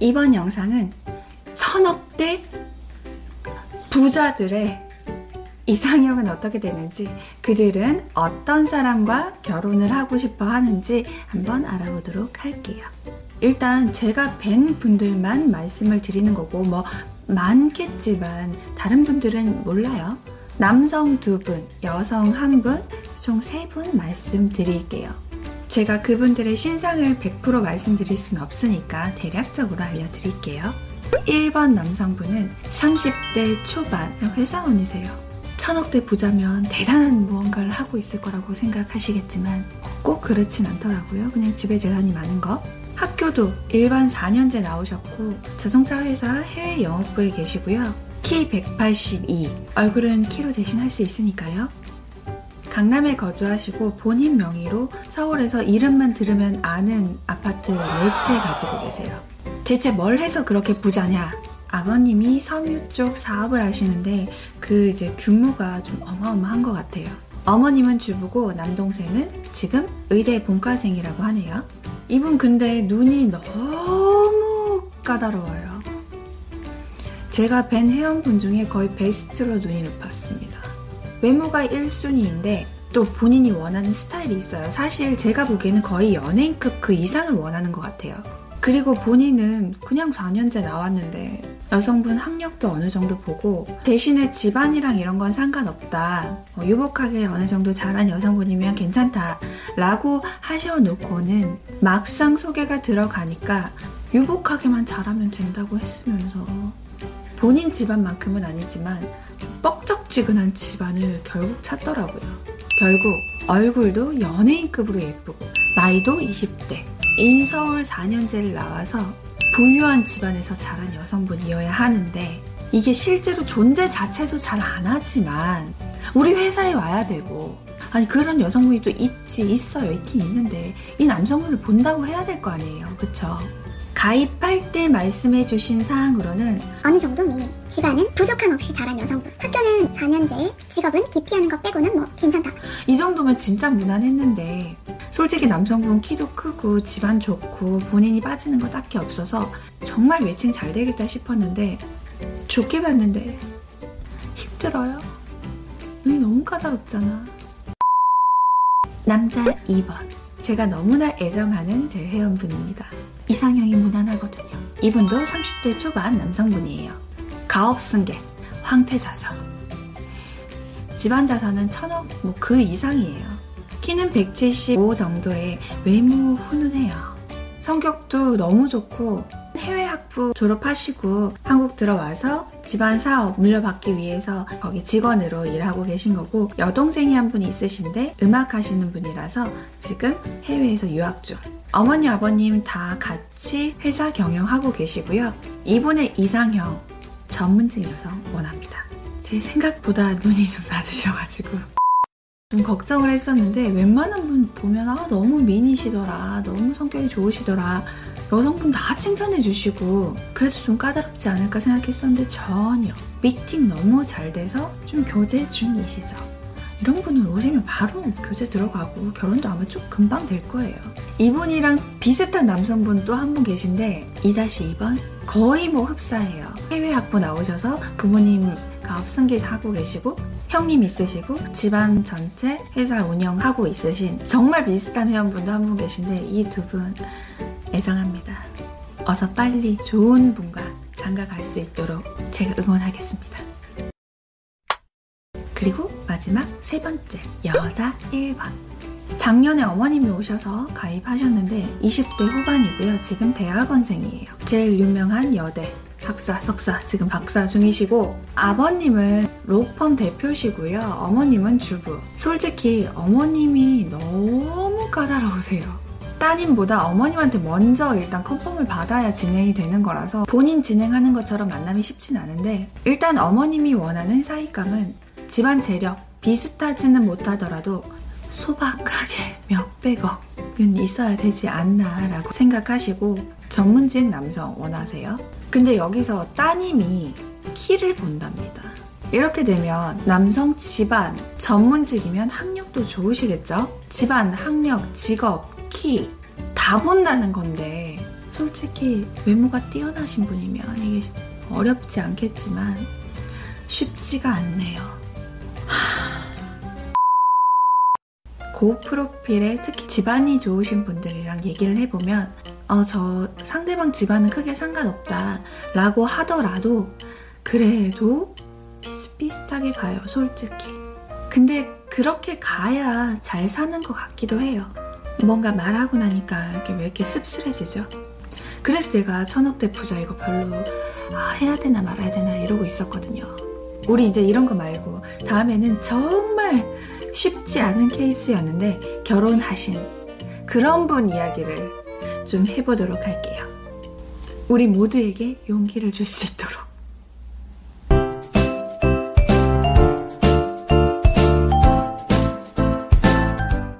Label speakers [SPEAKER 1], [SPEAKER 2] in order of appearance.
[SPEAKER 1] 이번 영상은 천억대 부자들의 이상형은 어떻게 되는지, 그들은 어떤 사람과 결혼을 하고 싶어 하는지 한번 알아보도록 할게요. 일단 제가 뵌 분들만 말씀을 드리는 거고, 뭐, 많겠지만, 다른 분들은 몰라요. 남성 두 분, 여성 한 분, 총 세 분 말씀드릴게요. 제가 그분들의 신상을 100% 말씀드릴 순 없으니까 대략적으로 알려드릴게요. 1번 남성분은 30대 초반 회사원이세요. 천억대 부자면 대단한 무언가를 하고 있을 거라고 생각하시겠지만 꼭 그렇진 않더라고요. 그냥 집에 재산이 많은 거. 학교도 일반 4년제 나오셨고 자동차 회사 해외 영업부에 계시고요. 키 182. 얼굴은 키로 대신할 수 있으니까요. 강남에 거주하시고 본인 명의로 서울에서 이름만 들으면 아는 아파트 4채 가지고 계세요. 대체 뭘 해서 그렇게 부자냐? 아버님이 섬유 쪽 사업을 하시는데 그 이제 규모가 좀 어마어마한 것 같아요. 어머님은 주부고 남동생은 지금 의대 본과생이라고 하네요. 이분 근데 눈이 너무 까다로워요. 제가 뵌 회원분 중에 거의 베스트로 눈이 높았습니다. 외모가 1순위인데 또 본인이 원하는 스타일이 있어요. 사실 제가 보기에는 거의 연예인급 그 이상을 원하는 것 같아요. 그리고 본인은 그냥 4년제 나왔는데 여성분 학력도 어느 정도 보고 대신에 집안이랑 이런 건 상관없다. 어, 유복하게 어느 정도 잘한 여성분이면 괜찮다. 라고 하셔놓고는 막상 소개가 들어가니까 유복하게만 잘하면 된다고 했으면서 본인 집안만큼은 아니지만 뻑적지근한 집안을 결국 찾더라고요. 결국 얼굴도 연예인급으로 예쁘고 나이도 20대 인서울 4년제를 나와서 부유한 집안에서 자란 여성분이어야 하는데 이게 실제로 존재 자체도 잘 안 하지만 우리 회사에 와야 되고 아니 그런 여성분이 또 있지 있어요 있긴 있는데 이 남성분을 본다고 해야 될 거 아니에요 그쵸? 가입할 때 말씀해 주신 사항으로는
[SPEAKER 2] 어느 정도 미 집안은 부족함 없이 자란 여성분 학교는 4년제 직업은 기피하는 것 빼고는 뭐 괜찮다
[SPEAKER 1] 이 정도면 진짜 무난했는데 솔직히 남성분 키도 크고 집안 좋고 본인이 빠지는 거 딱히 없어서 정말 매칭 잘 되겠다 싶었는데 좋게 봤는데 힘들어요. 눈이 너무 까다롭잖아. 남자 2번. 제가 너무나 애정하는 제 회원분입니다. 이상형이 무난하거든요. 이분도 30대 초반 남성분이에요. 가업 승계, 황태자죠. 집안 자산은 천억 뭐 그 이상이에요. 키는 175 정도의 외모 훈훈해요. 성격도 너무 좋고 해외 학부 졸업하시고 한국 들어와서 집안 사업 물려받기 위해서 거기 직원으로 일하고 계신 거고 여동생이 한분 있으신데 음악 하시는 분이라서 지금 해외에서 유학 중. 어머니 아버님 다 같이 회사 경영하고 계시고요. 이분의 이상형 전문직 여성 원합니다. 제 생각보다 눈이 좀 낮으셔가지고 좀 걱정을 했었는데 웬만한 분 보면 아 너무 미니시더라 너무 성격이 좋으시더라 여성분 다 칭찬해 주시고 그래서 좀 까다롭지 않을까 생각했었는데 전혀. 미팅 너무 잘 돼서 좀 교제 중이시죠. 이런 분은 오시면 바로 교제 들어가고 결혼도 아마 쭉 금방 될 거예요. 이분이랑 비슷한 남성분 또 한 분 계신데 2-2번 거의 뭐 흡사해요. 해외 학부 나오셔서 부모님 가업 승계하고 계시고 형님 있으시고 집안 전체 회사 운영하고 있으신 정말 비슷한 회원분도 한 분 계신데 이 두 분 애정합니다. 어서 빨리 좋은 분과 장가 갈 수 있도록 제가 응원하겠습니다. 그리고 마지막 세 번째 여자 1번 작년에 어머님이 오셔서 가입하셨는데 20대 후반이고요. 지금 대학원생이에요. 제일 유명한 여대 학사, 석사, 지금 박사 중이시고 아버님은 로펌 대표시고요. 어머님은 주부. 솔직히 어머님이 너무 까다로우세요. 따님보다 어머님한테 먼저 일단 컨펌을 받아야 진행이 되는 거라서 본인 진행하는 것처럼 만남이 쉽진 않은데 일단 어머님이 원하는 사익감은 집안 재력 비슷하지는 못하더라도 소박하게 몇백억은 있어야 되지 않나라고 생각하시고 전문직 남성 원하세요. 근데 여기서 따님이 키를 본답니다. 이렇게 되면 남성 집안 전문직이면 학력도 좋으시겠죠? 집안, 학력, 직업, 키 다 본다는 건데 솔직히 외모가 뛰어나신 분이면 이게 어렵지 않겠지만 쉽지가 않네요. 고프로필에 특히 집안이 좋으신 분들이랑 얘기를 해보면 어, 저 상대방 집안은 크게 상관없다 라고 하더라도 그래도 비슷비슷하게 가요 솔직히. 근데 그렇게 가야 잘 사는 것 같기도 해요. 뭔가 말하고 나니까 이렇게 왜 이렇게 씁쓸해지죠? 그래서 제가 천억대 부자 이거 별로 아, 해야 되나 말아야 되나 이러고 있었거든요. 우리 이제 이런 거 말고 다음에는 정말 쉽지 않은 케이스였는데 결혼하신 그런 분 이야기를 좀 해보도록 할게요. 우리 모두에게 용기를 줄 수 있도록.